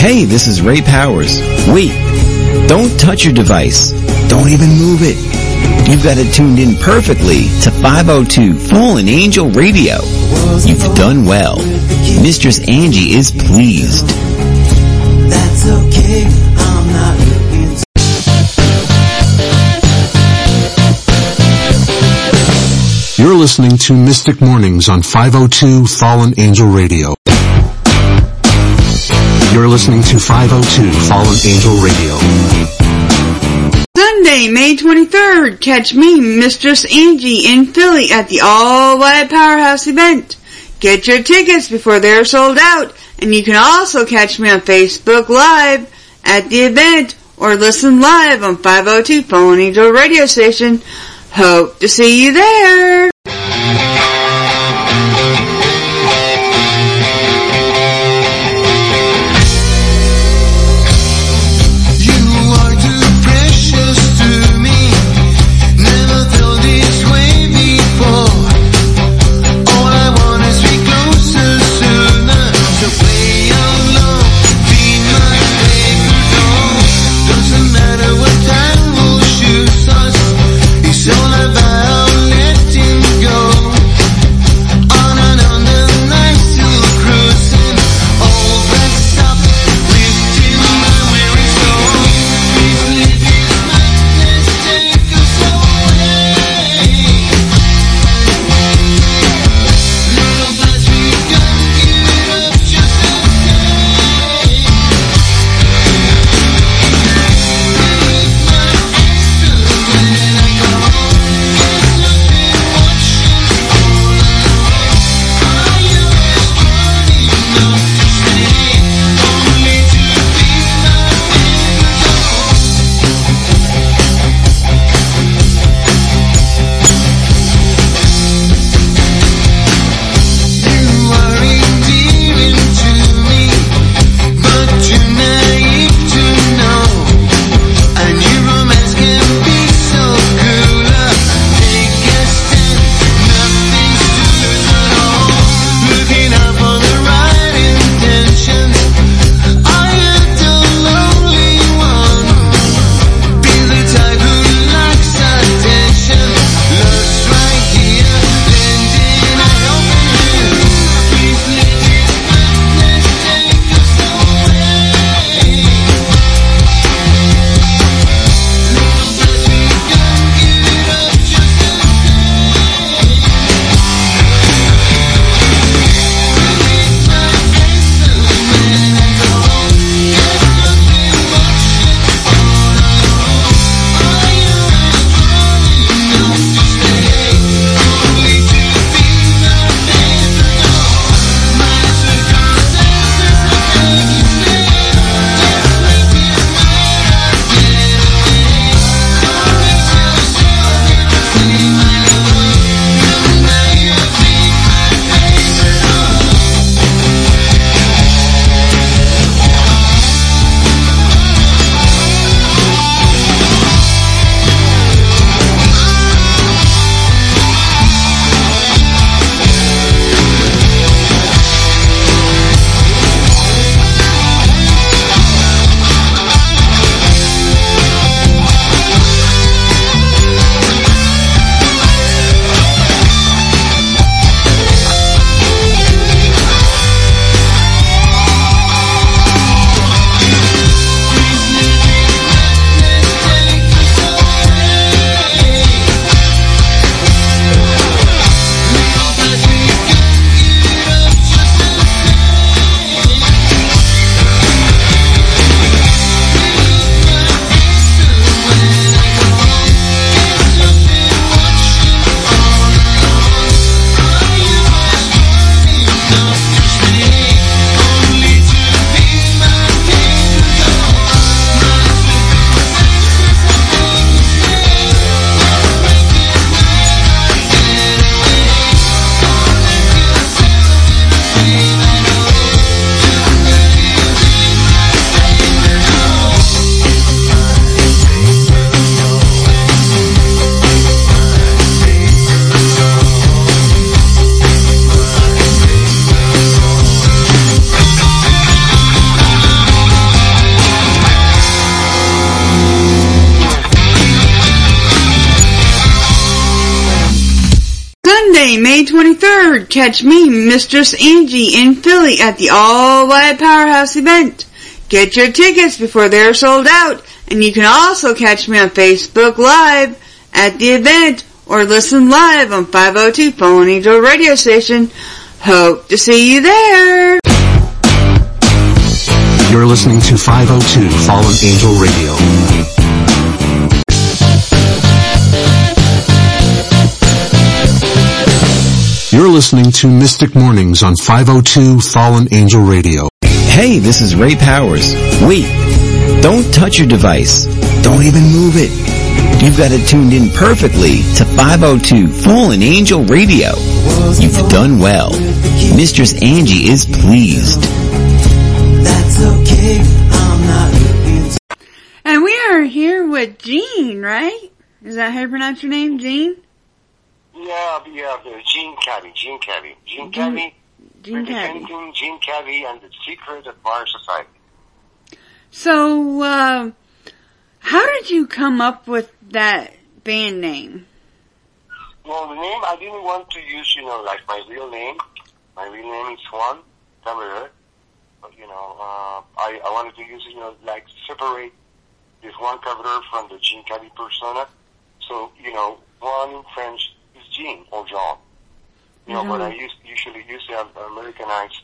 Hey, this is Ray Powers. Wait, don't touch your device. Don't even move it. You've got it tuned in perfectly to 502 Fallen Angel Radio. You've done well. Mistress Angie is pleased. That's okay. I'm not. You're listening to Mystic Mornings on 502 Fallen Angel Radio. You're listening to 502 Fallen Angel Radio. Sunday, May 23rd, catch me, Mistress Angie, in Philly at the All White Powerhouse event. Get your tickets before they're sold out, and you can also catch me on Facebook Live at the event or listen live on 502 Fallen Angel radio station. Hope to see you there. 23rd, catch me, Mistress Angie, in Philly at the All White Powerhouse event. Get your tickets before they're sold out, and you can also catch me on Facebook Live at the event or listen live on 502 Fallen Angel radio station. Hope to see you there. You're listening to 502 Fallen Angel Radio. Listening to Mystic Mornings on 502 Fallen Angel Radio. Hey, this is Ray Powers. Wait, don't touch your device. Don't even move it. You've got it tuned in perfectly to 502 Fallen Angel Radio. You've done well. Mistress Angie is pleased. That's okay, I'm not And we are here with Jean, right? Is that how you pronounce your name, Jean? Yeah, yeah, the Jean Cabbie, Jean Cabbie, Jean Cabbie, Jean Cabbie. representing Jean Cabbie and the Secret of Admirer Society. So, uh, how did you come up with that band name? Well, the name I didn't want to use, you know, like my real name. My real name is Juan Cabrera. But, you know, uh, I, I wanted to use, you know, like separate this Juan Cabrera from the Jean Cabbie persona. So, you know, Juan in French Jean or John. You know, but I use, usually use the Americanized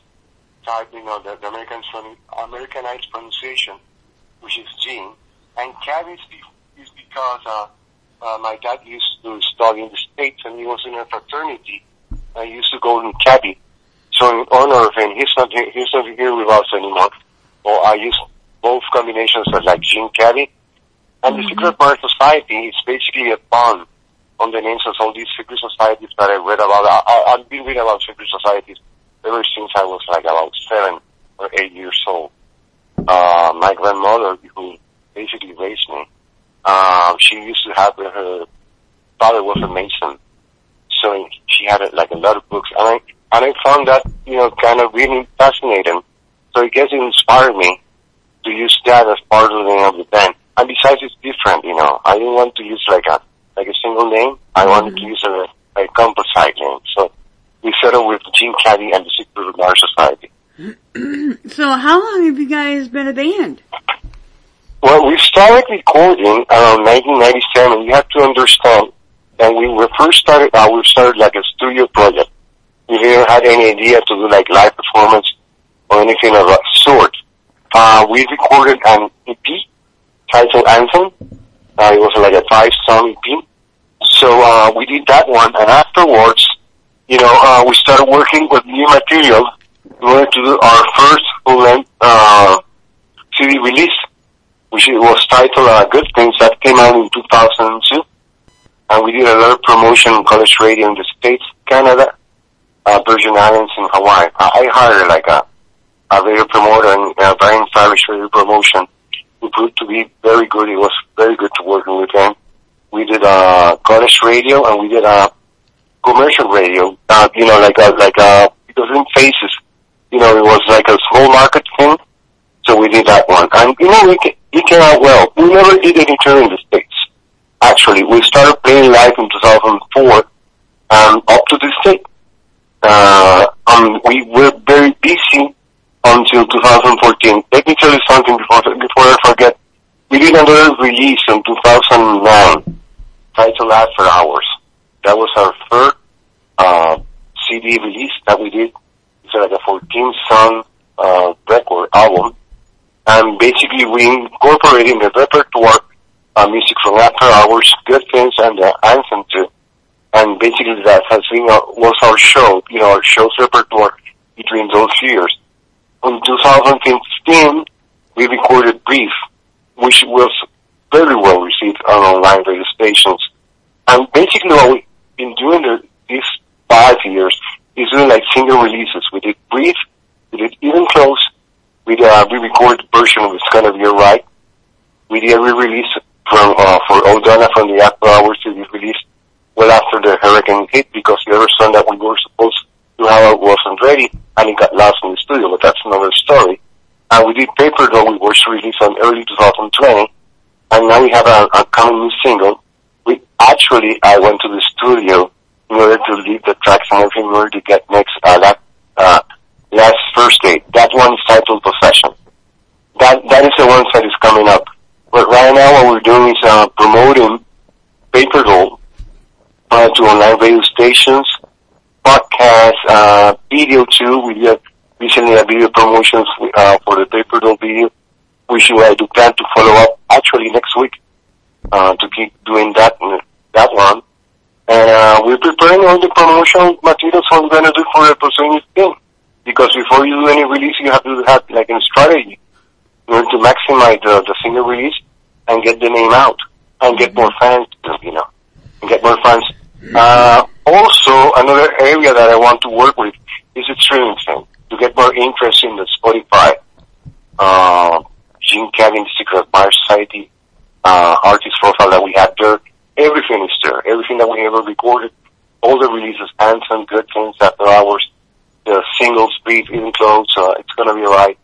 type, you know, the, the American, Americanized pronunciation, which is Jean. And Cabbie is, be, is because, uh, uh, my dad used to study in the States and he was in a fraternity. I used to go in Cabbie. So in honor of him, he's not here, he's not here with us anymore. Well, I use both combinations of like Jean Cabbie. And the Secret Bar Society is basically a pun on the names of all these secret societies that I read about. I, I've been reading about secret societies ever since I was like about seven or eight years old. Uh, my grandmother, who basically raised me, um, she used to have her father was a mason, so she had like a lot of books, and I and I found that you know kind of really fascinating. So I guess it inspired me to use that as part of the name of the band. And besides, it's different, you know. I didn't want to use like a like a single name. I wanted to use a, a composite name. So we settled with Jean Cabbie and the Secret of Our Society. So, how long have you guys been a band? Well, we started recording around 1997. You have to understand that when we were first started out, we started like a studio project. We didn't have any idea to do like live performance or anything of that sort. Uh, we recorded an EP titled Anthem. Uh, it was like a five song EP. So, uh, we did that one and afterwards, you know, uh, we started working with new material. We wanted to do our first full length, uh, CD release which was titled uh, Good Things that came out in 2002. And we did a lot of promotion in college radio in the States, Canada, uh, Virgin Islands, and Hawaii. I, hired like a, a radio promoter and a very stylish radio promotion who proved to be very good. It was very good to working with him. We did uh, college radio and we did uh, commercial radio, uh, you know, like a, like a, different phases. You know, it was like a small market thing. So we did that one. And, you know, ca- we came out well. We never did any tour in the States. Actually, we started playing live in 2004 um, up to this day. Uh, um, we were very busy until 2014. Let me tell you something before, before I forget. We did another release in 2009 titled After Hours. That was our third uh, CD release that we did. It's like a 14 song uh, record album and basically we incorporated in the repertoire uh, music from After Hours, Good Things, and the Anthem too. And basically that has been was our show, you know, our show's repertoire between those years. In 2015, we recorded Brief, which was very well received on online radio stations. And basically what we've been doing the, these five years is doing like single releases. We did Brief, we did Even Close, we did a re-recorded version of It's Gonna Be Alright. We did a re-release from uh, for O'Donna from the After Hours to be released well after the hurricane hit because the other song that we were supposed to have wasn't ready and it got lost in the studio, but that's another story. And we did Paper Doll, we was released on early 2020, and now we have a, a coming new single. We actually, I went to the studio in order to lead the tracks and everything in order to get next, uh, that, uh, last first date. That one is titled Possession. That, that is the one that is coming up. But right now what we're doing is, uh, promoting Paper Doll, uh, to online radio stations, podcasts, uh, video too. We did recently a video promotions, uh, for the Paper Doll video, which I do plan to follow up actually next week, uh, to keep doing that, that one. And, uh, we're preparing all the promotional materials we're gonna do for the Possession thing. Because before you do any release, you have to have like a strategy in order to maximize the, the single release and get the name out and get more fans, you know, and get more fans. Uh, also, another area that I want to work with is the streaming thing to get more interest in the Spotify, uh, Jean Cabbie, Secret Admirer Society, uh, artist profile that we have there. Everything is there. Everything that we ever recorded, all the releases, anthem, good things after hours, the singles, brief, even close, uh, it's gonna be right.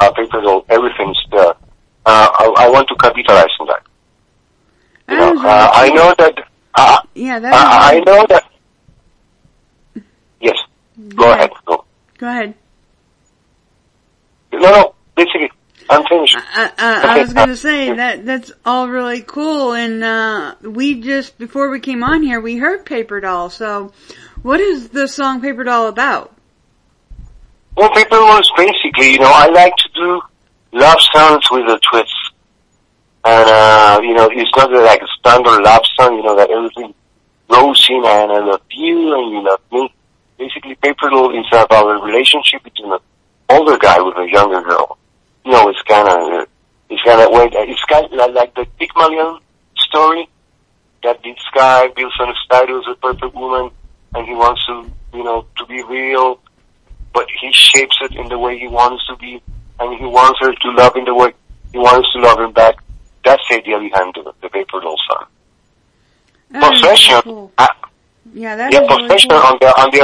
Uh, paper doll, everything's there. Uh, I, I want to capitalize on that. You know, uh, I know that, uh, Yeah, that I, I know that, yes, go ahead, go. Go ahead. No, no, basically, I'm finished. I, I, I was going to uh, say that that's all really cool, and uh, we just before we came on here, we heard Paper Doll. So, what is the song Paper Doll about? Well, paper was basically, you know, I like to do love songs with a twist. And, uh, you know, it's not like a standard love song, you know, that everything rosy and I love you and you love me. Basically, Paper Doll is about a relationship between an older guy with a younger girl. You know, it's kind of, it's kind of, it's kind of like the Pygmalion story that this guy builds on a status, a perfect woman, and he wants to, you know, to be real, but he shapes it in the way he wants to be, and he wants her to love in the way he wants to love him back. That's the idea behind the, the Paper Doll song. That is Possession, really cool. uh, Yeah, that yeah, is really possession cool. on the on the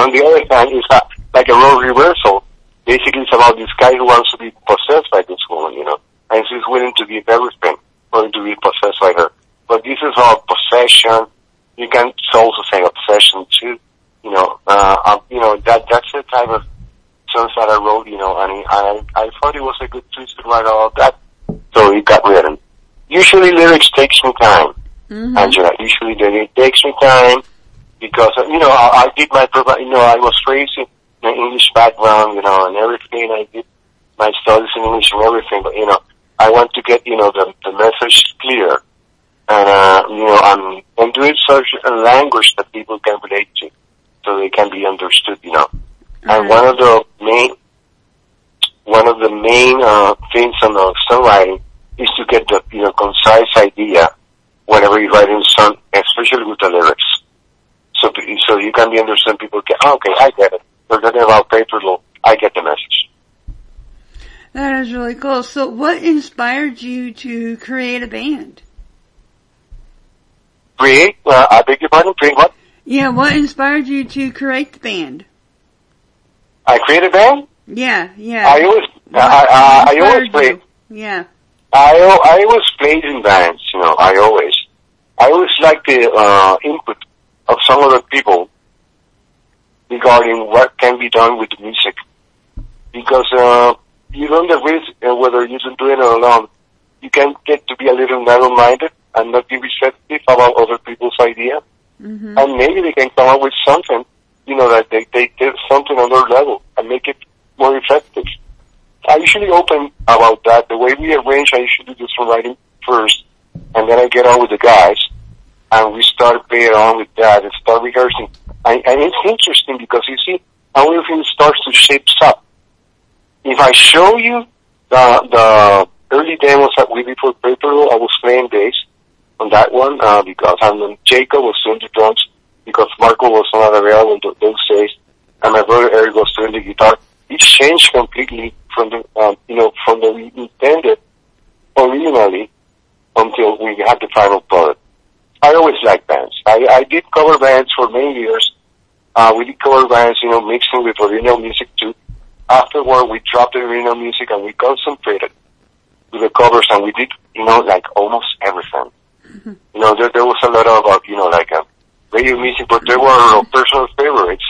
on the other hand is uh, like a role reversal. Basically, it's about this guy who wants to be possessed by this woman, you know, and she's willing to give everything, willing to be possessed by her. But this is all possession. You can also say obsession too. You know, uh, um, you know that that's the type of songs that I wrote. You know, and I I thought it was a good twist to write all that, so it got written. Usually, lyrics takes me time. Mhm. Angela. Usually then it takes me time because, uh, you know, I, I did my, you know, I was raised in an English background, you know, and everything. I did my studies in English and everything, but, you know, I want to get, you know, the, the message clear. And, uh, you know, I'm, I'm doing such a language that people can relate to so they can be understood, you know. And one of the main, one of the main, uh, things on the songwriting is to get the, you know, concise idea whenever you're writing a song, especially with the lyrics. So, so you can be understand people get, oh, okay, I get it. We're talking about paper doll. I get the message. That is really cool. So, what inspired you to create a band? Create, uh, I beg your pardon, create what? Yeah, what inspired you to create the band? I create a band? Yeah, yeah. I always, What I, I, I always play. Yeah. I, I always played in bands, you know, I always. I always like the, uh, input of some other people regarding what can be done with the music. Because, uh, you run the risk, uh, whether you're doing it alone, you can get to be a little narrow-minded and not be receptive about other people's idea. hmm And maybe they can come up with something, you know, that they, they get something on their level and make it more effective. I usually open about that. The way we arrange, I usually do some writing first, and then I get on with the guys, and we start playing on with that and start rehearsing. And, and it's interesting because you see how everything starts to shape up. If I show you the the early demos that we did for Paper I was playing bass on that one uh, because and then Jacob was doing the drums because Marco was not available th- those days, and my brother Eric was doing the guitar. It changed completely from the um, you know from the we intended originally until we had the final product. I always liked bands. I, I did cover bands for many years. Uh, we did cover bands, you know, mixing with original music too. Afterward, we dropped the original music and we concentrated with the covers and we did, you know, like almost everything. You know, there, there was a lot of, uh, you know, like, uh, radio music, but they were our personal favorites,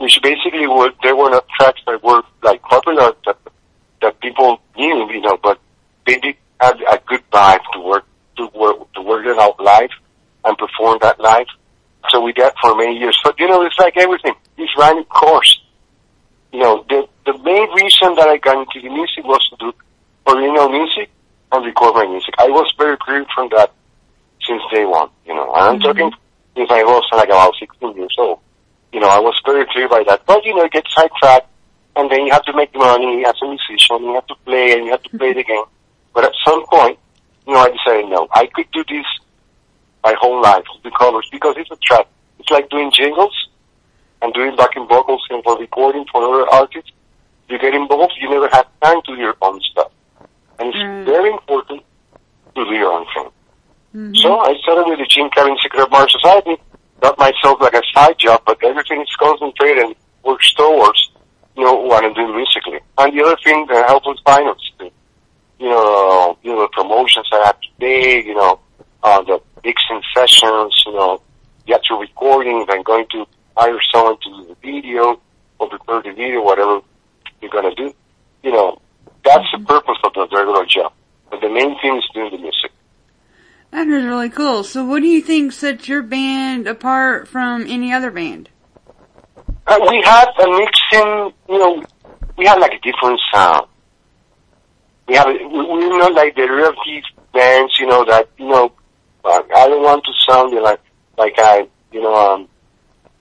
which basically were they were not tracks that were like popular that that people knew, you know, but they did have a good vibe to work to work to work it out live and perform that live. So we did for many years. But you know, it's like everything. It's running course. You know, the the main reason that I got into the music was to do original music and record my music. I was very clear from that since day one. You know, and I'm mm-hmm. talking since I was like about 16 years old. You know, I was very clear by that. But you know, you get sidetracked, and then you have to make money as a musician. You have to play, and you have to play the game. But at some point, you know, I decided no, I could do this my whole life with covers because it's a trap. It's like doing jingles and doing backing vocals and for recording for other artists. You get involved, you never have time to do your own stuff. And it's Mm. very important to do your own thing. So I started with the Jean Cabbie Secret of Mars Society, got myself like a side job, but everything is concentrated and works towards, you know, what I'm doing musically. And the other thing that helps with finance, too. you know, you know, the promotions I have today, you know, uh, the mixing sessions, you know, the actual recording, then going to hire someone to do the video or prepare the video, whatever you're gonna do. You know, that's the purpose of the regular job. But the main thing is doing the music. That is really cool. So what do you think sets your band apart from any other band? Uh, we have a mixing, you know, we have like a different sound. We have, we- we're not like the deep bands, you know, that, you know, I don't want to sound like, like I, you know, um,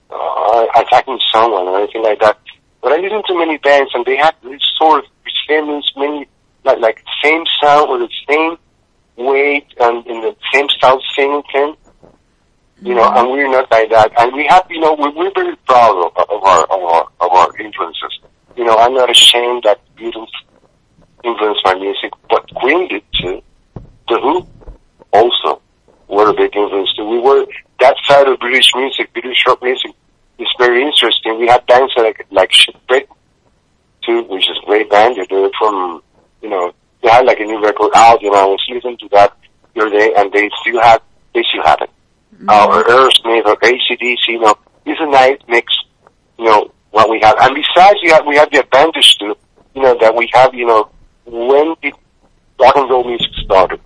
uh, attacking someone or anything like that. But I listen to many bands and they have this sort of resemblance, many, like, like same sound or the same weight and in the same style singing thing you know, and we're not like that. And we have, you know, we're, we're very proud of, of our of our of our influences. You know, I'm not ashamed that Beatles influenced my music, but Queen did too. The Who also were a big influence too. We were that side of British music, British rock music is very interesting. We had bands like like Cheap Trick too, which is a great band. They're from, you know, they had like a new record out. You know, I was listening to that the other day, and they still have they still have it uh, or Aerosmith or ACDC, you know, it's a nice mix, you know, what we have. And besides, we have, we have the advantage too, you know, that we have, you know, when did rock and roll music started?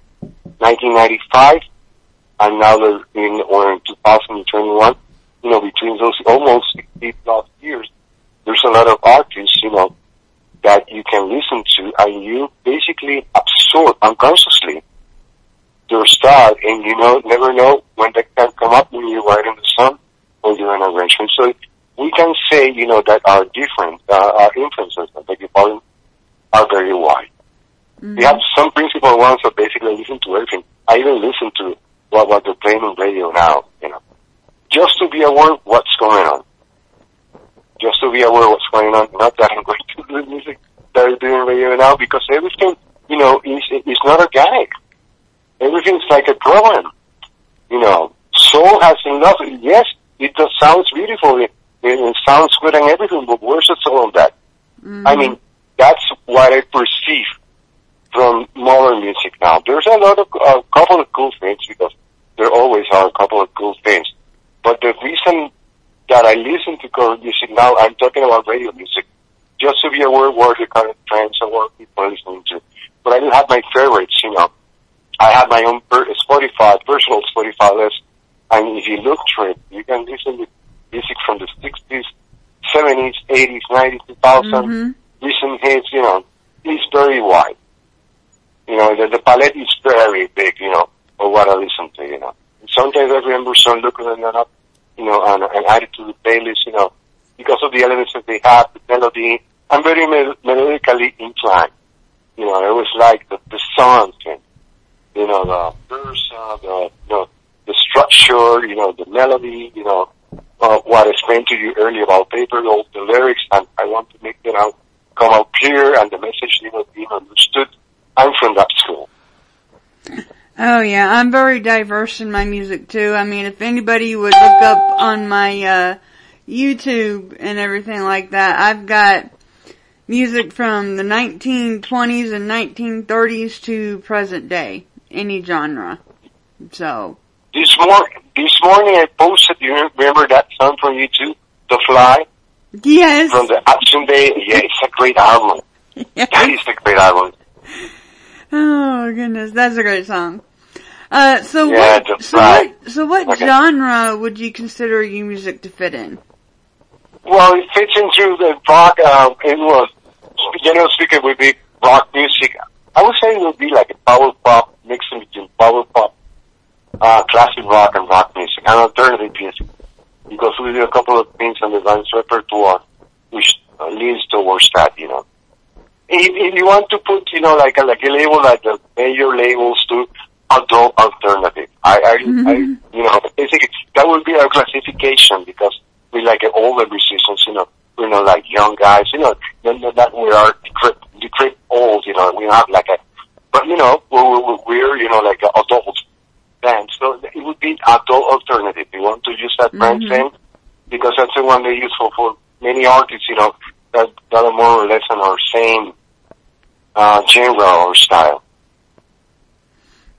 1995, and now they're in, or in 2021, you know, between those almost 60 plus years, there's a lot of artists, you know, that you can listen to and you basically absorb unconsciously their style, and you know, never know when they can come up when you're right in the sun or you're in an arrangement. So we can say, you know, that our different, uh, our influences, I beg your pardon, are very wide. We have some principal ones that basically listen to everything. I even listen to what, what they're playing on radio now, you know, just to be aware of what's going on. Just to be aware of what's going on. Not that I'm going to do the music that I'm doing radio now because everything, you know, is, is not organic everything's like a program. You know, soul has enough. Yes, it just sounds beautiful. It, it, it sounds good and everything, but where's the soul of that? Mm-hmm. I mean, that's what I perceive from modern music now. There's a lot of, a couple of cool things because there always are a couple of cool things. But the reason that I listen to current music now, I'm talking about radio music, just to be aware of where the current trends and what people are listening to. But I do have my favorites, you know. I have my own per- Spotify, personal Spotify list, and if you look through it, you can listen to music from the 60s, 70s, 80s, 90s, 2000, recent hits, you know, it's very wide. You know, the, the palette is very big, you know, of what I listen to, you know. Sometimes I remember some looking them up, you know, and, and add it to the playlist, you know, because of the elements that they have, the melody. I'm very mel- melodically inclined. You know, I always like the, the song and, you know, the verse, uh, the, know, the structure, you know, the melody, you know, uh, what I explained to you earlier about paper, the, the lyrics, and I want to make them out, come out clear and the message, you know, being understood. I'm from that school. Oh yeah, I'm very diverse in my music too. I mean, if anybody would look up on my, uh, YouTube and everything like that, I've got music from the 1920s and 1930s to present day, any genre. So, this morning, this morning I posted, you remember that song from U2, The Fly, Yes. from the Achtung Baby? Yeah, it's a great album. That is a great album. Oh goodness, that's a great song. Uh, so Yeah, what? So fly. what? So what Okay. genre would you consider your music to fit in? Well, it fits into the rock, uh, it was, generally speaking, would be rock music. I would say it would be like a power pop, mixing between power pop, uh, classic rock and rock music, and alternative music. Because we do a couple of things on the band's repertoire, which uh, leans towards that, you know. If, if you want to put, you know, like a, like a label, like the major labels to adult alternative, I, I, mm-hmm. I, you know, basically, that would be our classification because we like older musicians, you know, we're not like young guys, you know, that we are decrep, decrep old, you know, we have like a, but you know, we're, we're, we're you know, like adult band, so it would be adult alternative. We want to use that brand mm-hmm. name? Because that's the one they use for, for many artists, you know, that, that are more or less in our same, uh, genre or style.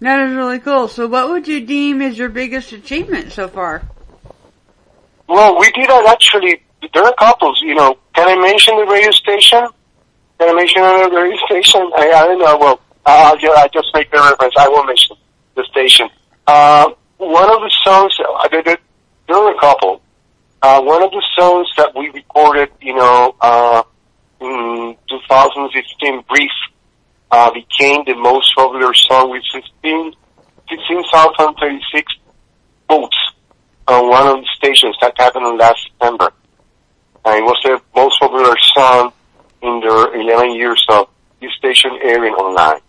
That is really cool. So what would you deem as your biggest achievement so far? Well, we did that actually. There are couples, you know. Can I mention the radio station? Can I mention the radio station? I, I don't know. Well, I'll just, I just make the reference. I won't mention the station. Uh, one of the songs, uh, there, there, there were a couple. Uh, one of the songs that we recorded, you know, uh, in 2015, Brief, uh, became the most popular song with 15, 16,036 votes on one of the stations that happened last September. And it was the most popular song in their 11 years of this station airing online.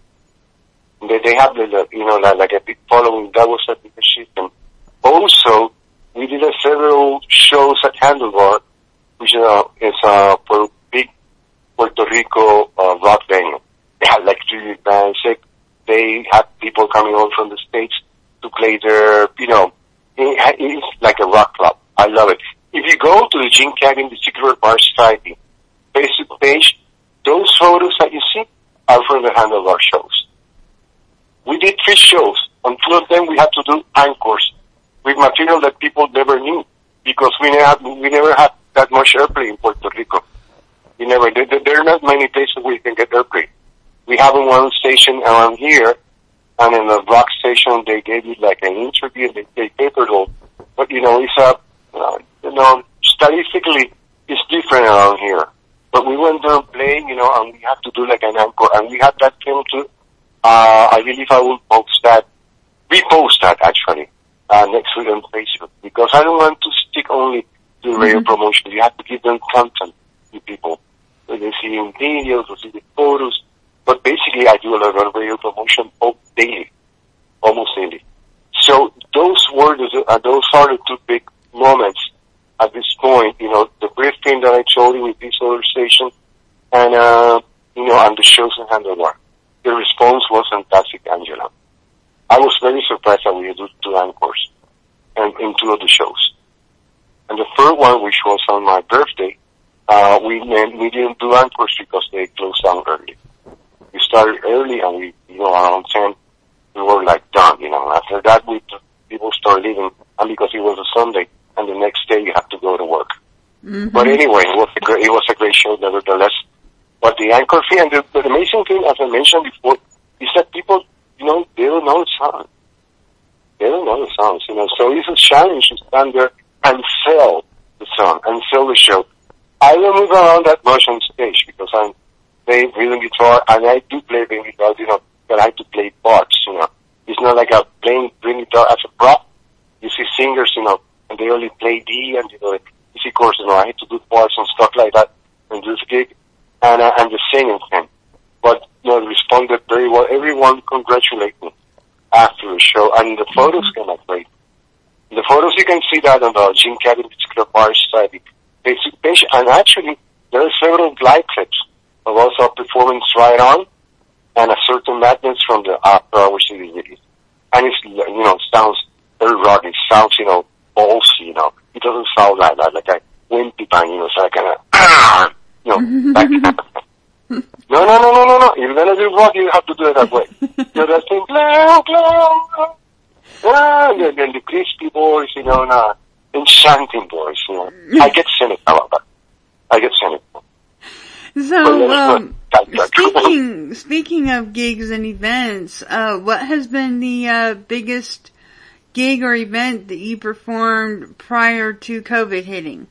They, they have the, you know, like, like a big following. That was a big. Also, we did a several shows at Handlebar, which is a for big Puerto Rico uh, rock venue. They had like three bands. They, they had people coming on from the States to play their, you know, it, it's like a rock club. I love it. If you go to the Jean Cabbie, the Secret Bar Society Facebook page, those photos that you see are from the Handlebar shows. We did three shows. On two of them, we had to do anchors with material that people never knew because we never had, we never had that much airplay in Puerto Rico. We never did. There are not many places where you can get airplay. We have one station around here, and in the rock station, they gave you like an interview. They, they papered all, but you know, it's a, uh, you know, statistically, it's different around here. But we went there playing, you know, and we had to do like an encore, and we had that film too. Uh, I believe I will post that, repost that actually, uh, next week on Facebook, because I don't want to stick only to radio promotion. You have to give them content to people. When they see in videos or see the photos. But basically I do a lot of radio promotion all daily, almost daily. So those words, uh, those are the two big moments at this point, you know, the brief thing that I told you with this other station and, uh, you know, and the shows in Handlebar. The response was fantastic, Angela. I was very surprised that we did two anchors and in two of the shows. And the third one, which was on my birthday, uh, we named, we didn't do anchors because they closed down early. We started early and we, you know, around 10, we were like done, you know. After that, we, people started leaving and because it was a Sunday and the next day you have to go to work. But anyway, it was a great, it was a great show nevertheless. But the anchor fee and the, the amazing thing, as I mentioned before, is that people, you know, they don't know the song. They don't know the songs, you know. So it's a challenge to stand there and sell the song and sell the show. I don't move around that much on stage because I'm playing rhythm guitar and I do play rhythm guitar, you know, but I have to play parts, you know. It's not like I'm playing rhythm guitar as a prop. You see singers, you know, and they only play D and, you know, you see course, you know, I had to do parts and stuff like that and do the gig and, uh, and the singing thing. But, you know, responded very well. Everyone congratulated me after the show and the photos mm-hmm. came out great. The photos, you can see that on the Jean Cabbie Particular Bar Society Facebook page. And actually, there are several live clips of us our performance right on and a certain madness from the CD videos. And it's, you know, sounds very rock. It sounds, you know, ballsy, you know. It doesn't sound like that, like a wimpy bang, you know, it's like kind of, you know, that kind of no, no, no, no, no, no. If you're gonna do rock, you have to do it that way. You know that thing, glow, glow, ah, the, the, the crispy voice, you know, uh, enchanting voice, you know. I get cynical about that. I get cynical. So, um, what- that- that- speaking speaking of gigs and events, uh, what has been the uh, biggest gig or event that you performed prior to COVID hitting?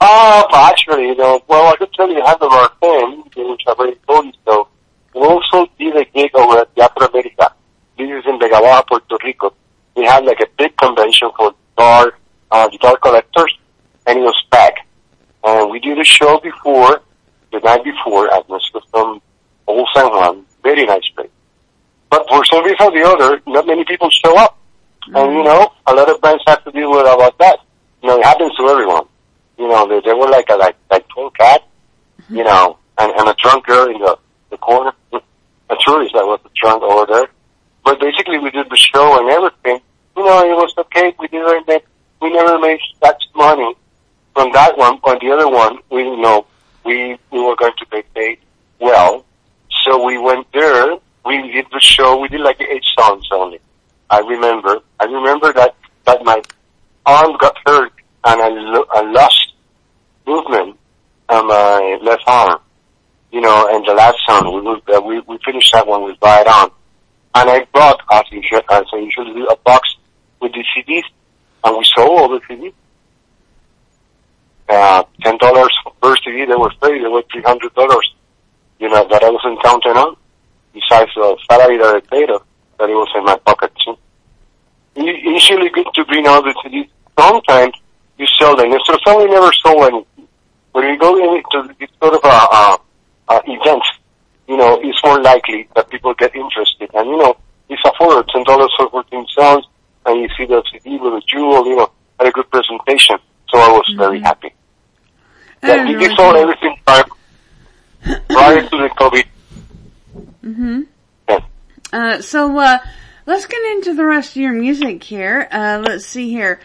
Uh, actually, you know, well, I could tell you half of our thing, which I've already told you so. We also did a gig over at Teatro America. This is in Vega Puerto Rico. We had like a big convention for guitar, uh, guitar collectors, and it was packed. And we did a show before, the night before, at Mexico from Old San Juan. Very nice place. But for some reason or the other, not many people show up. And you know, a lot of bands have to deal with about that. You know, it happens to everyone. You know, they, they were like a like like twin cat, mm-hmm. you know, and, and a drunk girl in the, the corner. A tourist that was the drunk over there. But basically we did the show and everything. You know, it was okay. We didn't make, we never made that money from that one. On the other one, we you know we we were going to be paid well, so we went there. We did the show. We did like eight songs only. I remember. I remember that that my arm got hurt and I, lo- I lost movement on my left arm. You know, and the last song we will, uh, we we finished that one with Ride On, and I brought as usual as usually a box with the CDs, and we sold all the CDs. Uh, ten dollars per CD. They were free. They were three hundred dollars. You know that I wasn't counting on. Besides the salary that I paid, of, that it was in my pocket too. Usually good to bring all the CDs. Sometimes you sell them. So some we never sold anything. When you go into this sort of a, a, a event, you know, it's more likely that people get interested. And you know, it's affordable, ten dollars for fourteen songs, and you see the CD with a jewel, you know, had a good presentation. So I was very happy. Yeah, we really sold everything prior, prior to the COVID. Mm-hmm. Yeah. Uh, so, uh, let's get into the rest of your music here. Uh, let's see here.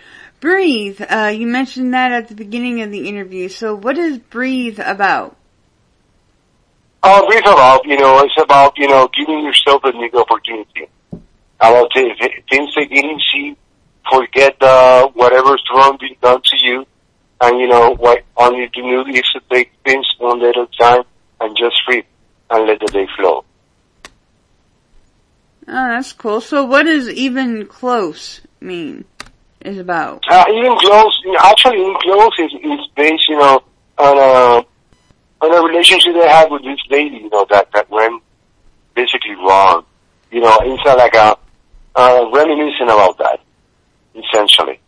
Breathe. Uh, you mentioned that at the beginning of the interview. So what is Breathe about? Uh, it's about, you know, it's about, you know, giving yourself a new opportunity. About th- th- things that get easy, forget, uh, whatever's wrong being done to you, and you know, what all you do is to take things one day at a time and just breathe and let the day flow. Oh, that's cool. So what does even close mean? Is about? Uh, even close, actually close is, is based, you know, on a, on a relationship they had with this lady, you know, that, that went basically wrong. You know, it's like a, uh, reminiscing about that, essentially.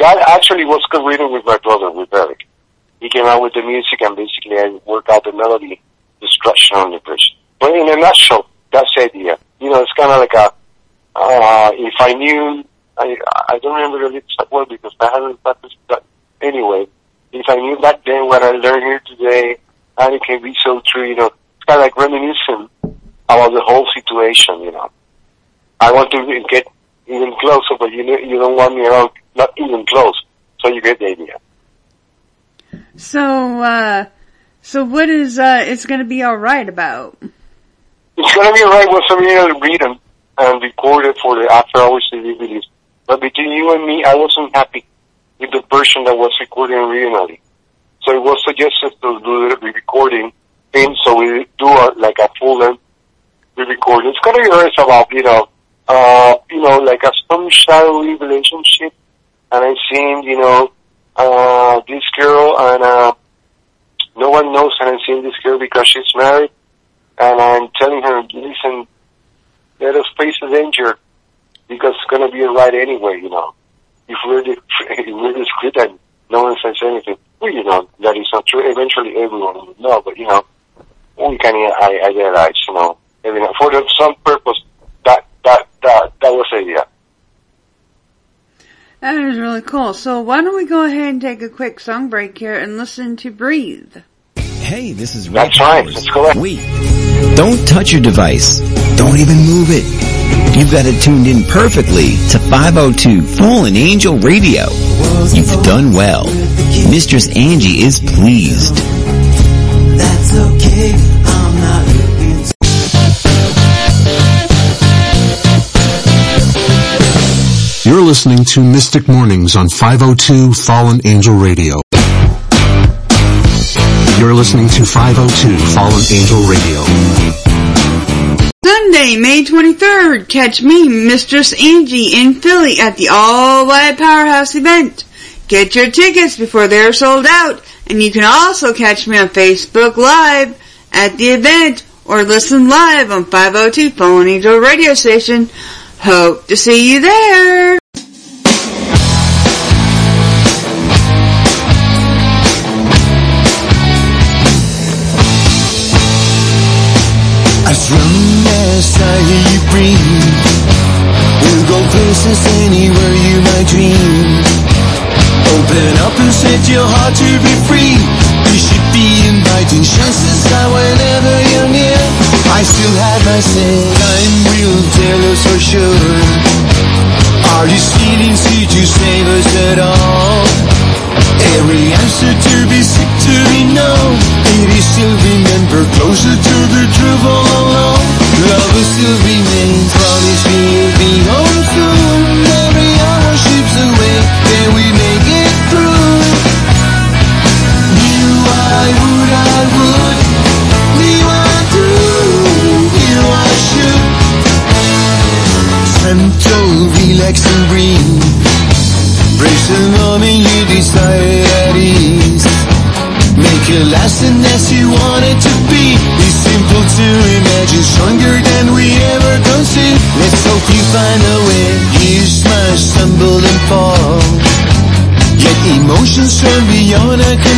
That actually was co-written with my brother, with Eric. He came out with the music and basically I worked out the melody, the structure on the bridge. But in a nutshell, that's the idea. You know, it's kind of like a, uh, if I knew, I, I don't remember the lyrics that well because I haven't practiced that. Anyway, if I knew back then what I learned here today, and it can be so true, you know, it's kind of like reminiscing about the whole situation, you know. I want to get even closer, but you know, you don't want me around, not even close. So you get the idea. So, uh, so what is, uh, it's gonna be alright about? It's gonna be alright with somebody else read them and record it for the after hours CD release. But between you and me, I wasn't happy with the version that was recorded originally. So it was suggested to do the re-recording thing, so we do a, like a full length re-recording. It's gonna be nice about, you know, uh, you know, like a some shadowy relationship, and I seen, you know, uh, this girl and, uh, no one knows and I'm seeing this girl because she's married, and I'm telling her, listen, let us face the danger because it's going to be a ride anyway, you know. If we're, the, if we're discreet and no one says anything, well, you know, that is not true. Eventually everyone will know, but you know, we can I, idealize, you know, every, for some purpose, that, that, that, that was the idea. That is really cool. So why don't we go ahead and take a quick song break here and listen to Breathe. Hey, this is Ray That's right. Powers. That's correct. Wait, don't touch your device. Don't even move it. You've got it tuned in perfectly to 502 Fallen Angel Radio. You've done well. Mistress Angie is pleased. That's okay, I'm not looking to listening to Mystic Mornings on 502 Fallen Angel Radio. You're listening to 502 Fallen Angel Radio. Sunday, May 23rd, catch me, Mistress Angie, in Philly at the All White Powerhouse event. Get your tickets before they're sold out, and you can also catch me on Facebook Live at the event or listen live on 502 Fallen Angel radio station. Hope to see you there. We'll go places anywhere you might dream. Open up and set your heart to be free. You should be inviting chances out whenever you're near. I still have my say, time will tell us for sure. Are these feelings here to save us at all? Every answer to be sick to be run beyond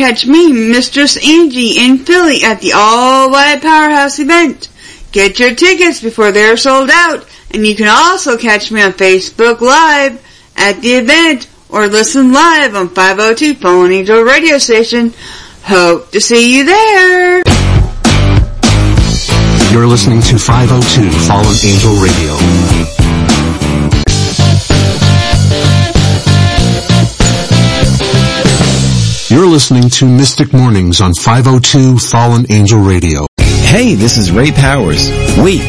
catch me, Mistress Angie, in Philly at the All White Powerhouse event. Get your tickets before they're sold out, and you can also catch me on Facebook Live at the event or listen live on 502 Fallen Angel radio station. Hope to see you there. You're listening to 502 Fallen Angel Radio. You're listening to Mystic Mornings on 502 Fallen Angel Radio. Hey, this is Ray Powers. Wait,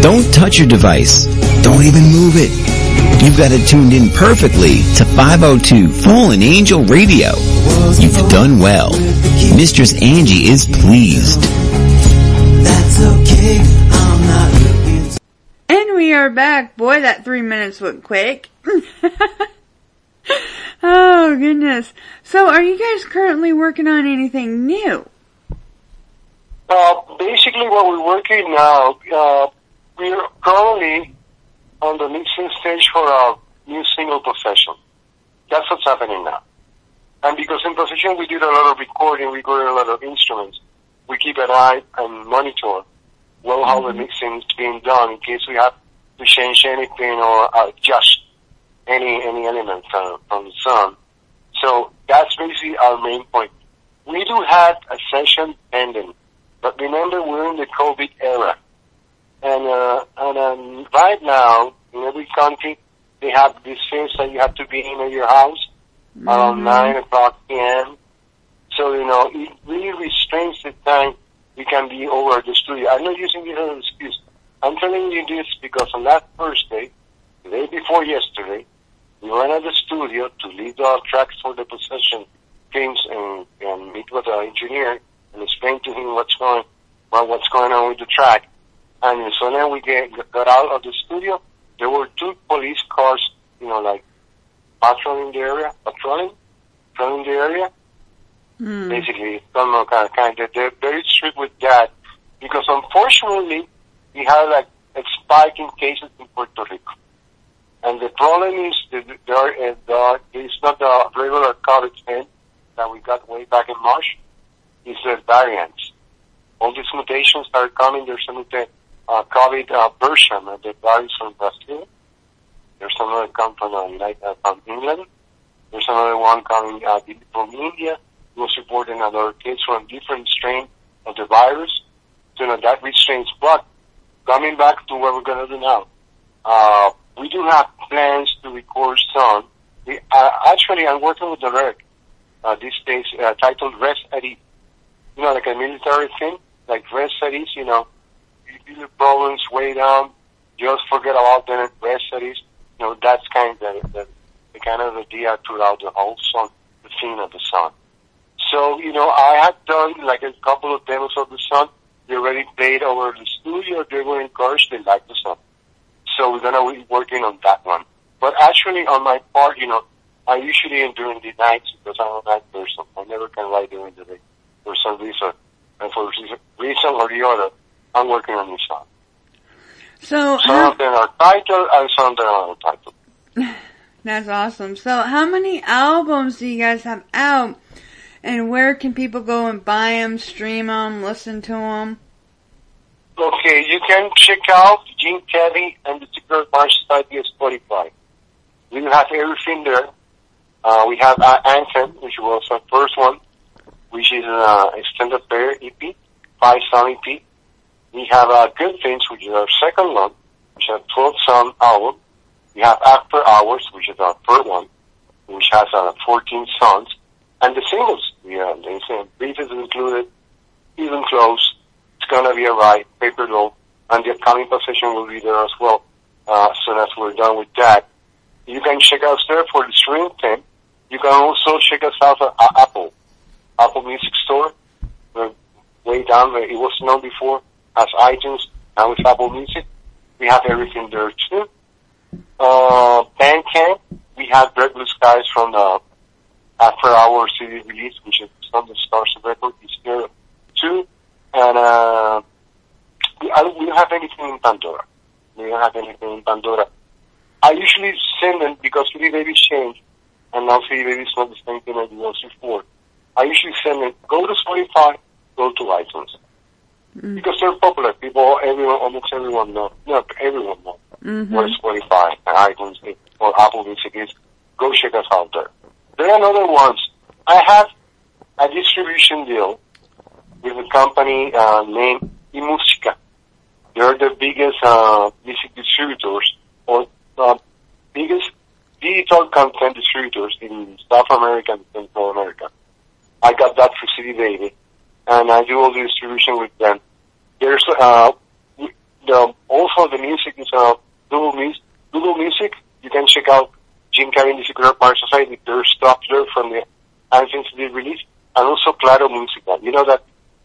don't touch your device. Don't even move it. You've got it tuned in perfectly to 502 Fallen Angel Radio. You've done well. Mistress Angie is pleased. That's okay, I'm not looking And we are back. Boy, that three minutes went quick. oh goodness. So are you guys currently working on anything new? Uh, basically, what we're working now, uh, we're currently on the mixing stage for our new single possession. That's what's happening now. And because in possession we did a lot of recording, we got a lot of instruments. We keep an eye and monitor well how the mixing is being done in case we have to change anything or adjust any any element from, from the sun. So that's basically our main point. We do have a session pending, but remember we're in the COVID era, and uh, and um, right now in every country they have these things that you have to be in your house around nine o'clock p.m. So you know it really restrains the time we can be over at the studio. I'm not using this as an excuse. I'm telling you this because on that Thursday, the day before yesterday, we went at the studio to lead our tracks for the possession things and, and meet with our engineer and explain to him what's going well, what's going on with the track. And so then we get, got out of the studio. There were two police cars, you know, like patrolling the area, patrolling, patrolling the area. Hmm. Basically, some kind of kind of they're very strict with that because unfortunately we have like a spike in cases in Puerto Rico. And the problem is that there are, uh, the, it's not the regular COVID thing that we got way back in March. It's the variants. All these mutations are coming, there's a muta- uh, COVID uh, version of the virus from Brazil. There's another come from, uh, United, uh, from England. There's another one coming uh, from India. It was reported another case from different strain of the virus. So, you know, that restrains. But coming back to what we're going to do now, uh, we do have plans to record some. We, uh, actually, I'm working with the REC, uh, these days, uh, titled Res Edit. You know, like a military thing, like Res Edit, you know, you do the problems way down, just forget about them, Res Edit. You know, that's kind of the, the, the kind of idea throughout the whole song, the theme of the song. So, you know, I had done like a couple of demos of the song. They already played over the studio. They were encouraged. They liked the song. So we're gonna be working on that one. But actually, on my part, you know, I usually am during the nights because I'm a night person. I never can write during the day for some reason, and for reason or the other, I'm working on this song. So Some how, of them are titled, and some of them are untitled. that's awesome. So how many albums do you guys have out? And where can people go and buy them, stream them, listen to them? Okay, you can check out Jean Cabbie and the Secret March Society of Spotify. We have everything there. Uh, we have uh, Anthem, which was our first one, which is an uh, extended player EP, five song EP. We have uh, Good Things, which is our second one, which is a 12 song album. We have After Hours, which is our third one, which has uh, 14 songs. And the singles, have, they say, Brief is included, Even Close, It's Gonna Be Alright, Paper Doll, and the upcoming possession will be there as well, uh, as soon as we're done with that. You can check us there for the stream thing. You can also check us out at uh, Apple, Apple Music Store. We're way down where it was known before as iTunes, now it's Apple Music. We have everything there too. Uh, Bandcamp, we have Red Blue Skies from the After Hour CD release, which is on the Stars of Record, is there too. And, uh, we, I, we don't have anything in Pandora. We don't have anything in Pandora. I usually send them because CD Babies change, and now CD Babies not the same thing as it was before. I usually send them, go to Spotify, go to iTunes. Because they're popular. People, everyone, almost everyone knows. Not everyone know what Spotify and iTunes is, or Apple Music is. Go check us out there. There are other ones. I have a distribution deal with a company uh, named iMusica. They're the biggest uh, music distributors or uh, biggest digital content distributors in South America and Central America. I got that for CD Baby, and I do all the distribution with them. There's uh, the also the music is uh, Google Music. Google Music. You can check out Jean Cabbie the Secret Bar Society. There's stuff there from the they released, and also Claro Musica. You know that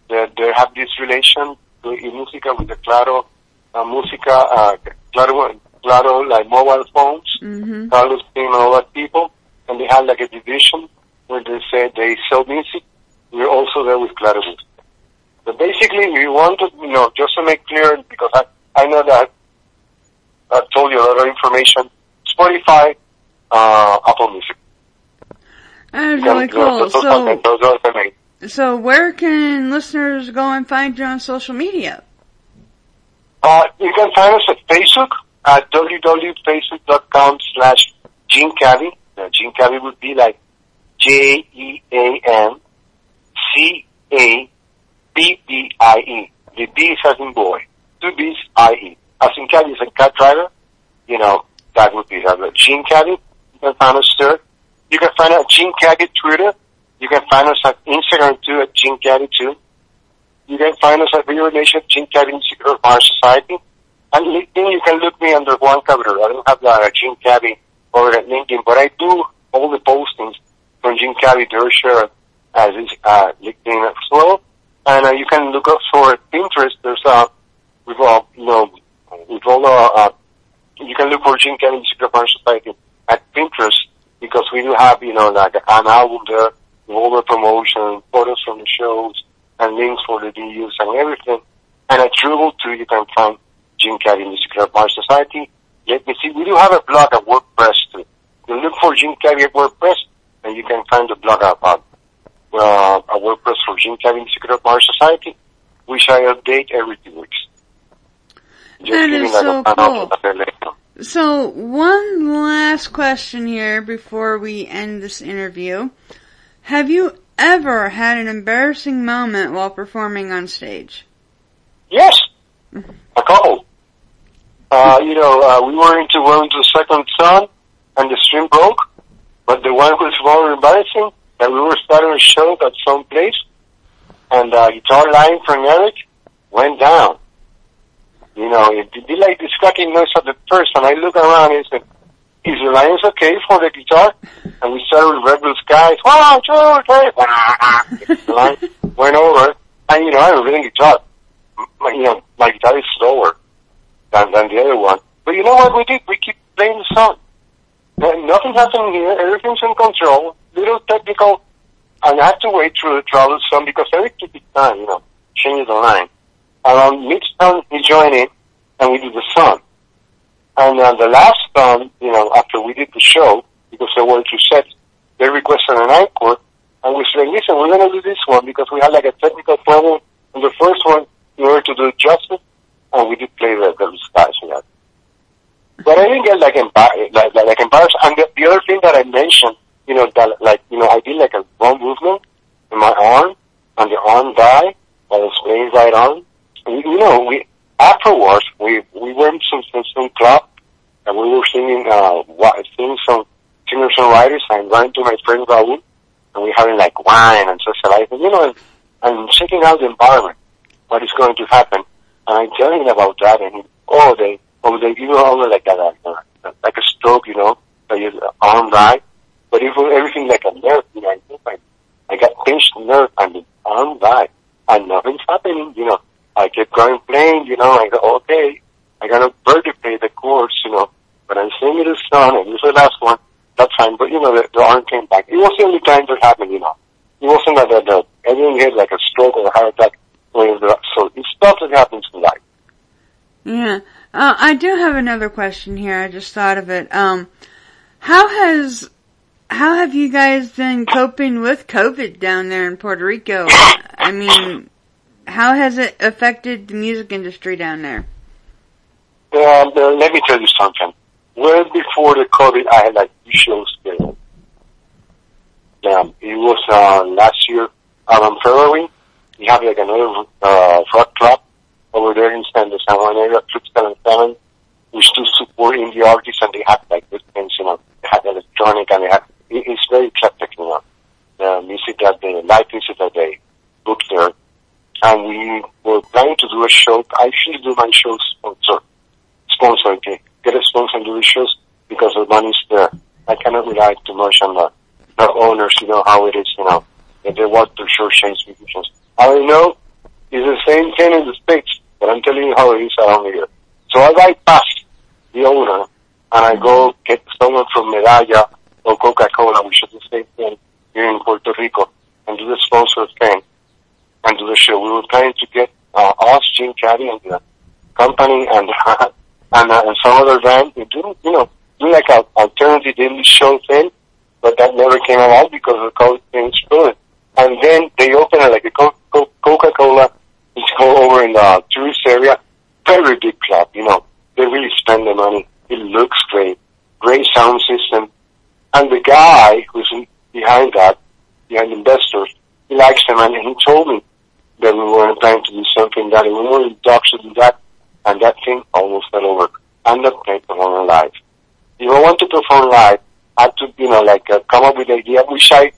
they, they have this relation in Musica with the Claro uh, Musica uh, Claro, Claro, like mobile phones. Mm-hmm. Carlos and all that people, and they had like a division where they said they sell music. We're also there with Claro Music. But basically, we wanted, you know, just to make clear, because I, I know that I've told you a lot of information. Spotify, uh, Apple Music. You really cool. those are the- So, so where can listeners go and find you on social media? Uh, you can find us at Facebook at www.facebook.com slash Jean. Uh, Jean Cabbie would be like J-E-A-N-C-A-B-B-I-E. The B is as in boy. Two B's, I-E. As in Cabby is a cat driver. You know, that would be that. Jean Cabbie, you can find us there. You can find at Jean Cabbie Twitter. You can find us at Instagram too at Jean Cabbie too. You can find us at ReverbNation, Gene Institute of Our Society. And LinkedIn, you can look me under Juan Cabrera. I don't have the uh, Jean Cabbie over at LinkedIn, but I do all the postings from Jean Cabbie to as is uh, LinkedIn as well. And uh, you can look up for Pinterest. There's a, uh, with all you know, with all the uh, you can look for Gene Institute of Our Society at Pinterest because we do have you know like an album there all the promotion, photos from the shows, and links for the videos and everything. And at Dribble too, you can find Jean Cabbie Music Club Bar Society. Let me see, we do have a blog at WordPress too. You look for Jean Cabbie at WordPress, and you can find the blog about uh, a WordPress for Jean Cabbie Music Club Bar Society, which I update every two weeks. Just That is so cool. So, one last question here before we end this interview. Have you ever had an embarrassing moment while performing on stage? Yes, a couple. Uh, you know, uh, we were into going to the second sun, and the stream broke. But the one was more embarrassing that we were starting a show at some place, and uh, guitar line from Eric went down. You know, it did like this cracking noise at the first, and I look around and said, "Is the lines okay for the guitar?" And we started with Red Blue Skies. One, two, three. the line went over, and you know, I'm reading guitar my, you know, my guitar is slower than, than the other one. But you know what we did? We keep playing the song. And nothing happened here. Everything's in control. Little technical. And I have to wait through the troublesome because every took his time, you know, changes the line. Around mid-tone, he joined in, and we did the song. And uh, the last song, you know, after we did the show, because there were two sets, they requested an encore, and we said, listen, we're going to do this one because we had like a technical problem on the first one in order to do justice, and we did play the, the skies with that. But I didn't get like, embar- like, like, like embarrassed. And the, the other thing that I mentioned, you know, that like, you know, I did like a wrong movement in my arm, and the arm died I was playing right on. And, you know, we, afterwards, we, we went to some, some club, and we were singing, uh, wa- singing some singer-songwriters, and ran to my friend Raul, and we having like wine and socializing, you know, and, and checking out the environment, what is going to happen. And I tell him about that, and he, oh, they, oh, they give you all like a, like a, like a stroke, you know, like your arm died. But was everything like a nerve, you know, I I, I got pinched nerve and the arm died. And nothing's happening, you know. I kept going playing, you know, I go, okay, I gotta vertebrate the chords, you know, but I'm singing the song, and this is the last one, that's fine, but you know, the, the arm came back. It was the only time that happened, you know. It wasn't that, that, that I didn't like a stroke or a heart attack, so it's stuff that happens in life. Yeah. Uh, I do have another question here. I just thought of it. Um, how has how have you guys been coping with COVID down there in Puerto Rico? I mean, how has it affected the music industry down there? And uh, let me tell you something. Well before the COVID, I had like two shows scheduled. Um, it was uh, last year around February. We have like another uh, rock club over there in San, the San Juan area, Crystal and Seven, which do support indie artists, and they have like good things, you know. They have electronic, and they have it, it's very eclectic, you know. The music that they, live music that they book there. And we were planning to do a show. I shows sponsor, sponsor, okay, get a sponsor and the shows because the money's there. I cannot rely too much on the, the owners, you know, how it is, you know, if they want to short change musicians. I know it's the same thing in the States, but I'm telling you how it is around here. So I bypassed the owner, and I go get someone from Medalla or Coca-Cola, which is the same thing here in Puerto Rico, and do the sponsor thing and do the show. We were planning to get uh, us, Jean Cabbie, and the and, uh, and some other band to do, you know, do like a alternative daily show thing, but that never came along because the COVID thing exploded. And then they opened like a Co- Co- Coca-Cola it's go over in the tourist area, very big club, you know. They really spend the money. It looks great. Great sound system. And the guy who's in, behind that, behind investors, he likes them and he told me that we were planning to do something that we were in talks to do that and that thing almost fell over. I'm not playing performing live. If I want to perform live, I have to, you know, like uh, come up with an idea, which I,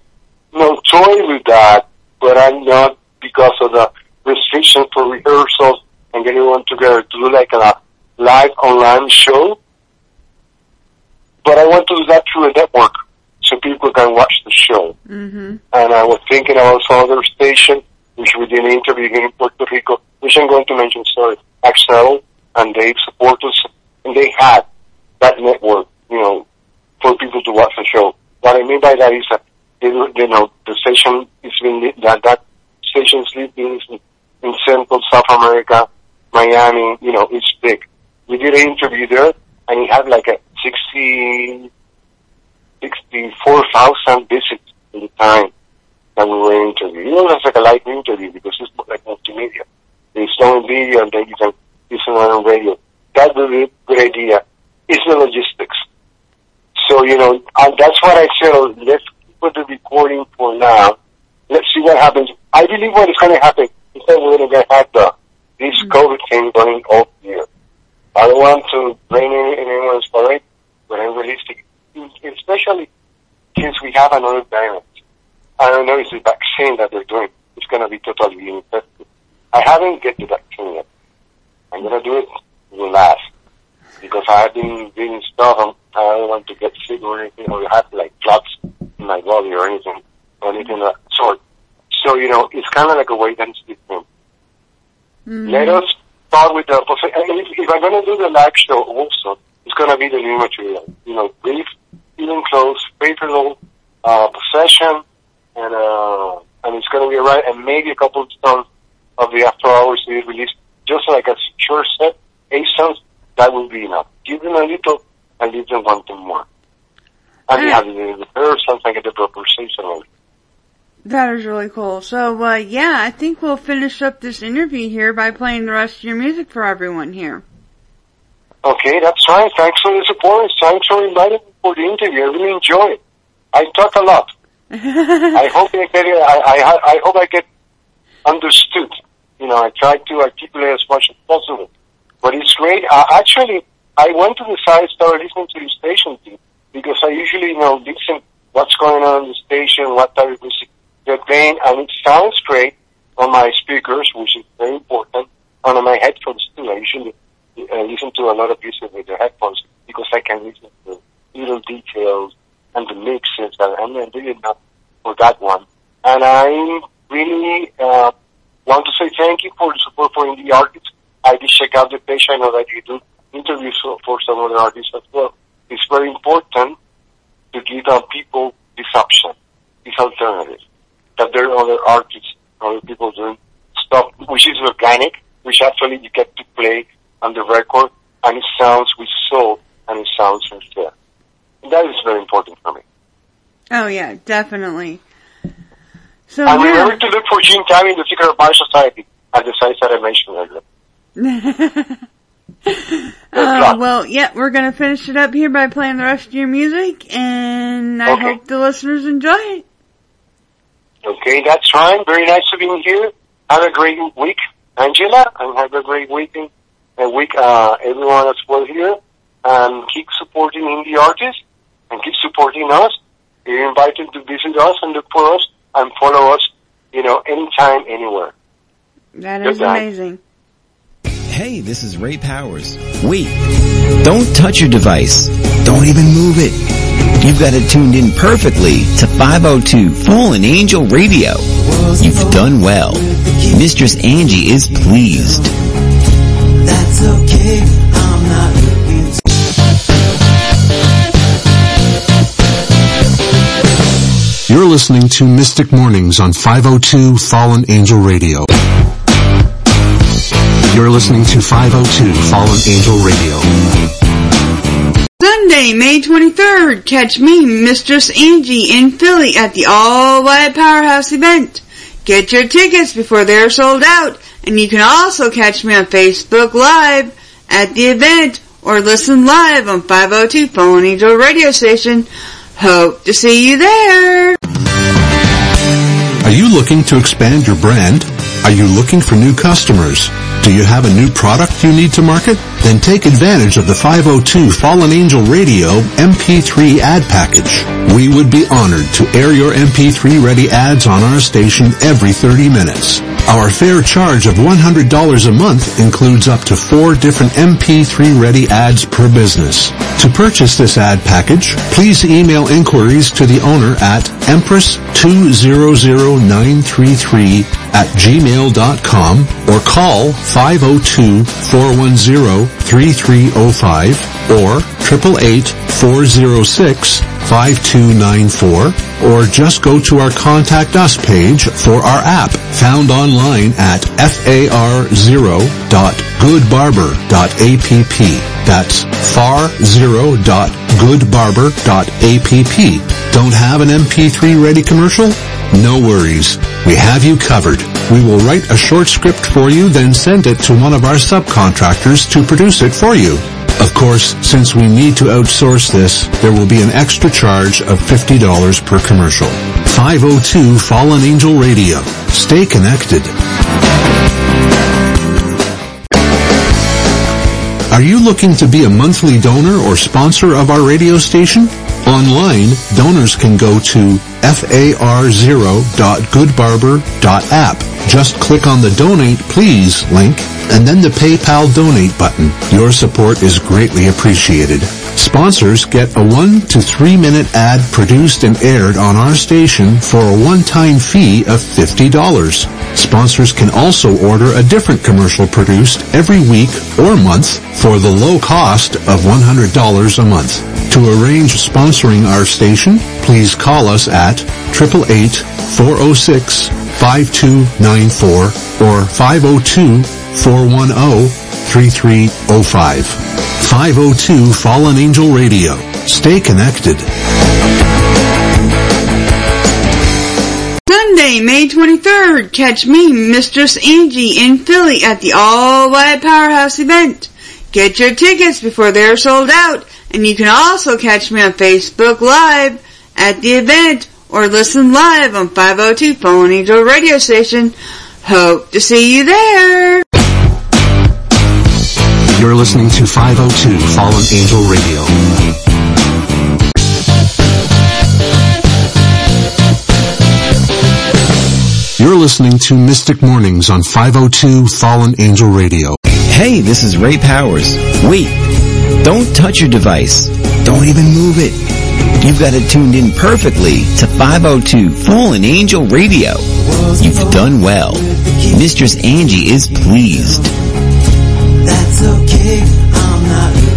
you know, toy with that, but I'm not because of the restriction for rehearsals and getting everyone together to do like a live online show. But I want to do that through a network so people can watch the show. Mm-hmm. And I was thinking about some other station, which we did an interview in Puerto Rico, which I'm going to mention, sorry, Axel and Dave support us, and they had that network, you know, for people to watch the show. What I mean by that is that, you know, the station is being, that, that station's living in, Central South America, Miami, you know, it's big. We did an interview there, and he had like a 60, 64,000 visits in the time that we were interviewing. You know, that's like a live interview because it's like multimedia. On video and then you can listen on radio. That would be a good idea. It's the logistics. So, you know, and that's what I said, oh, let's put the recording for now. Let's see what happens. I believe what is going to happen is that we're going to have the, this mm-hmm. COVID thing going all year. I don't want to blame any, anyone's parade, but I'm realistic. Especially since we have another variant. I don't know if the vaccine that they're doing is going to be totally ineffective. I haven't get the vaccine yet. I'm going to do it last because I have been reading stuff and I don't want to get sick or anything or have like clots in my body or anything or anything of that sort. So, you know, it's kind of like a wait and see thing. Let us start with the, if, if I'm going to do the live show also, it's going to be the new material. You know, brief, even close, paper little uh, possession, and, uh, and it's going to be right, and maybe a couple of songs of the after hours to be released, just like a sure set, eight songs, that will be enough. Give them a little, and leave them wanting more. And you Yeah. have the rehearsals and get the proper season. That is really cool. So, uh, yeah, I think we'll finish up this interview here by playing the rest of your music for everyone here. Okay, that's fine. Thanks for the support. Thanks for inviting me for the interview. I really enjoy it. I talk a lot. I hope I get. I, I, I hope I get understood. You know, I try to articulate as much as possible. But it's great. Uh, actually, I went to the site, started listening to the station team, because I usually, you know, listen what's going on in the station, what type of music they're playing, and it sounds great on my speakers, which is very important, and on my headphones too. I usually uh, listen to a lot of music with the headphones because I can listen to little details and the mixes, and I'm not doing enough for that one. And I really uh, want to say thank you for the support for indie artists. I did check out the page. I know that you do interviews for, for some other artists as well. It's very important to give uh, people this option, this alternative, that there are other artists, other people doing stuff which is organic, which actually you get to play on the record, and it sounds with soul, and it sounds sincere. That is very important for me. Oh yeah, definitely. So yeah. remember to look for Gene Tammy in the Secret Bar Society at the sites that I mentioned earlier. uh, well, yeah, we're gonna finish it up here by playing the rest of your music, and I Okay. hope the listeners enjoy it. Okay, that's fine. Very nice to be here. Have a great week, Angela, and have a great weekend and week, uh, everyone as well here. And keep supporting indie artists and keep supporting us. You're invited to visit us and look for us and follow us, you know, anytime, anywhere. That is amazing. Hey, this is Ray Powers. Wait, don't touch your device. Don't even move it. You've got it tuned in perfectly to 502 Fallen Angel Radio. You've done well. Mistress Angie is pleased. That's okay. I'm not listening to Mystic Mornings on 502 Fallen Angel Radio. You're listening to 502 Fallen Angel Radio. Sunday, May 23rd, catch me, Mistress Angie, in Philly at the All White Powerhouse event. Get your tickets before they're sold out, and you can also catch me on Facebook Live at the event or listen live on 502 Fallen Angel radio station. Hope to see you there. Are you looking to expand your brand? Are you looking for new customers? Do you have a new product you need to market? Then take advantage of the 502 Fallen Angel Radio MP3 ad package. We would be honored to air your MP3 ready ads on our station every 30 minutes. Our fair charge of $100 a month includes up to four different MP3 ready ads per business. To purchase this ad package, please email inquiries to the owner at empress200933 at gmail.com or call oh 502-410-3305 or 888-406-5294 or just go to our Contact Us page for our app found online at far0.goodbarber.app. That's far0.goodbarber.app. Don't have an MP3 ready commercial? No worries. We have you covered. We will write a short script for you, then send it to one of our subcontractors to produce it for you. Of course, since we need to outsource this, there will be an extra charge of $50 per commercial. 502 Fallen Angel Radio. Stay connected. Are you looking to be a monthly donor or sponsor of our radio station? Online, donors can go to far0.goodbarber.app. Just click on the Donate Please link and then the PayPal Donate button. Your support is greatly appreciated. Sponsors get a one to three minute ad produced and aired on our station for a one-time fee of $50. Sponsors can also order a different commercial produced every week or month for the low cost of $100 a month. To arrange sponsoring our station, please call us at oh 888-406-5294 or 502-410-3305. 502 Fallen Angel Radio. Stay connected. Sunday, May 23rd, catch me, Mistress Angie, in Philly at the All White Powerhouse event. Get your tickets before they're sold out, and you can also catch me on Facebook Live at the event or listen live on 502 Fallen Angel radio station. Hope to see you there. You're listening to 502 Fallen Angel Radio. You're listening to Mystic Mornings on 502 Fallen Angel Radio. Hey, this is Ray Powers. Wait, don't touch your device. Don't even move it. You've got it tuned in perfectly to 502 Fallen Angel Radio. You've done well. Mistress Angie is pleased. That's okay. I'm not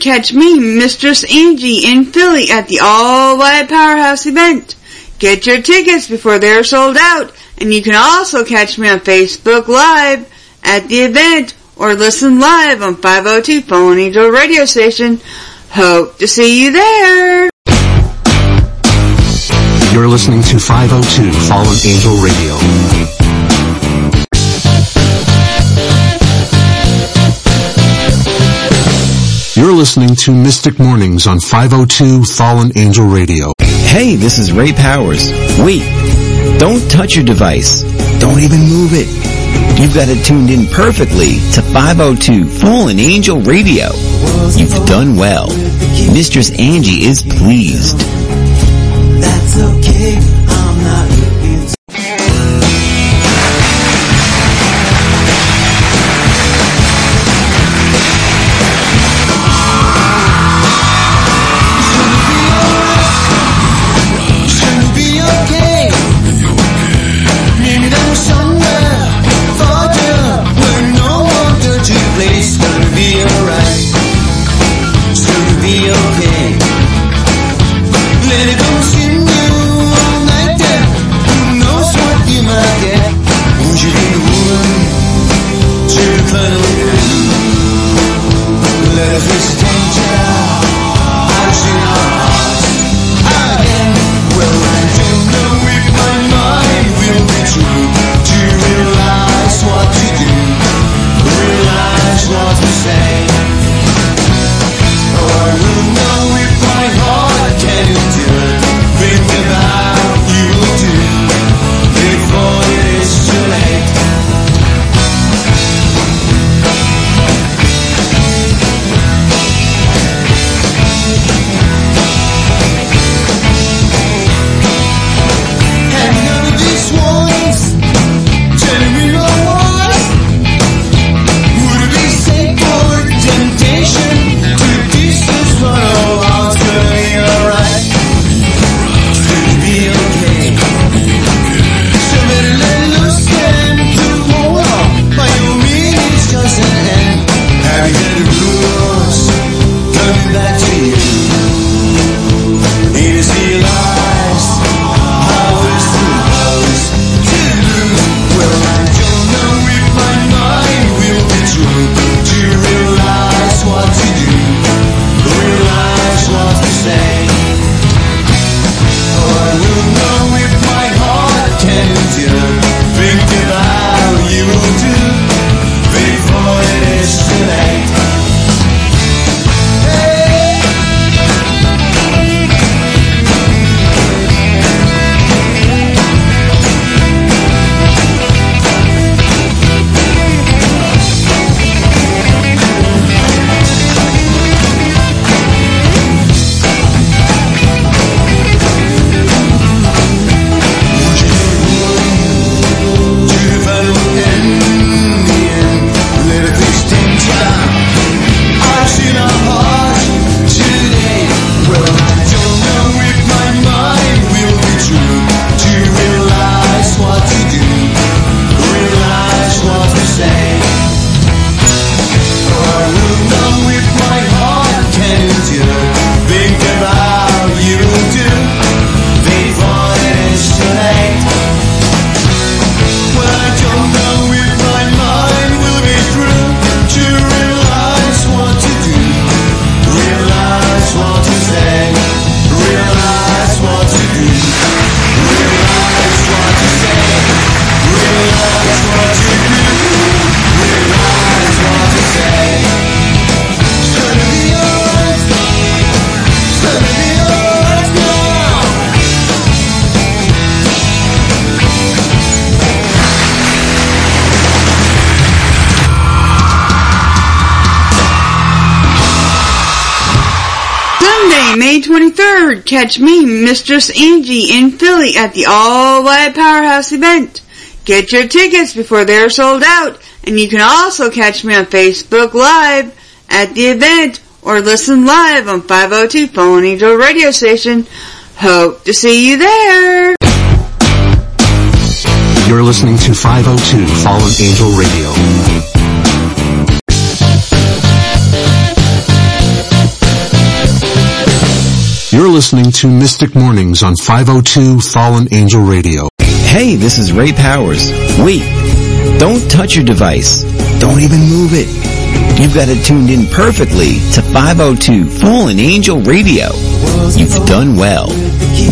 catch me, Mistress Angie, in Philly at the All White Powerhouse event. Get your tickets before they're sold out, and you can also catch me on Facebook Live at the event or listen live on 502 Fallen Angel radio station. Hope to see you there. You're listening to 502 Fallen Angel Radio. You're listening to Mystic Mornings on 502 Fallen Angel Radio. Hey, this is Ray Powers. Wait, don't touch your device. Don't even move it. You've got it tuned in perfectly to 502 Fallen Angel Radio. You've done well. Mistress Angie is pleased. That's okay. 23rd, catch me, Mistress Angie, in Philly at the All White Powerhouse event. Get your tickets before they're sold out, and you can also catch me on Facebook Live at the event or listen live on 502 Fallen Angel radio station. Hope to see you there. You're listening to 502 Fallen Angel Radio. Listening to Mystic Mornings on 502 Fallen Angel Radio. Hey, this is Ray Powers. Wait, don't touch your device. Don't even move it. You've got it tuned in perfectly to 502 Fallen Angel Radio. You've done well.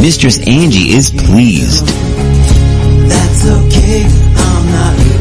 Mistress Angie is pleased. That's okay, I'm not